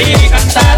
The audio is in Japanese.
いい方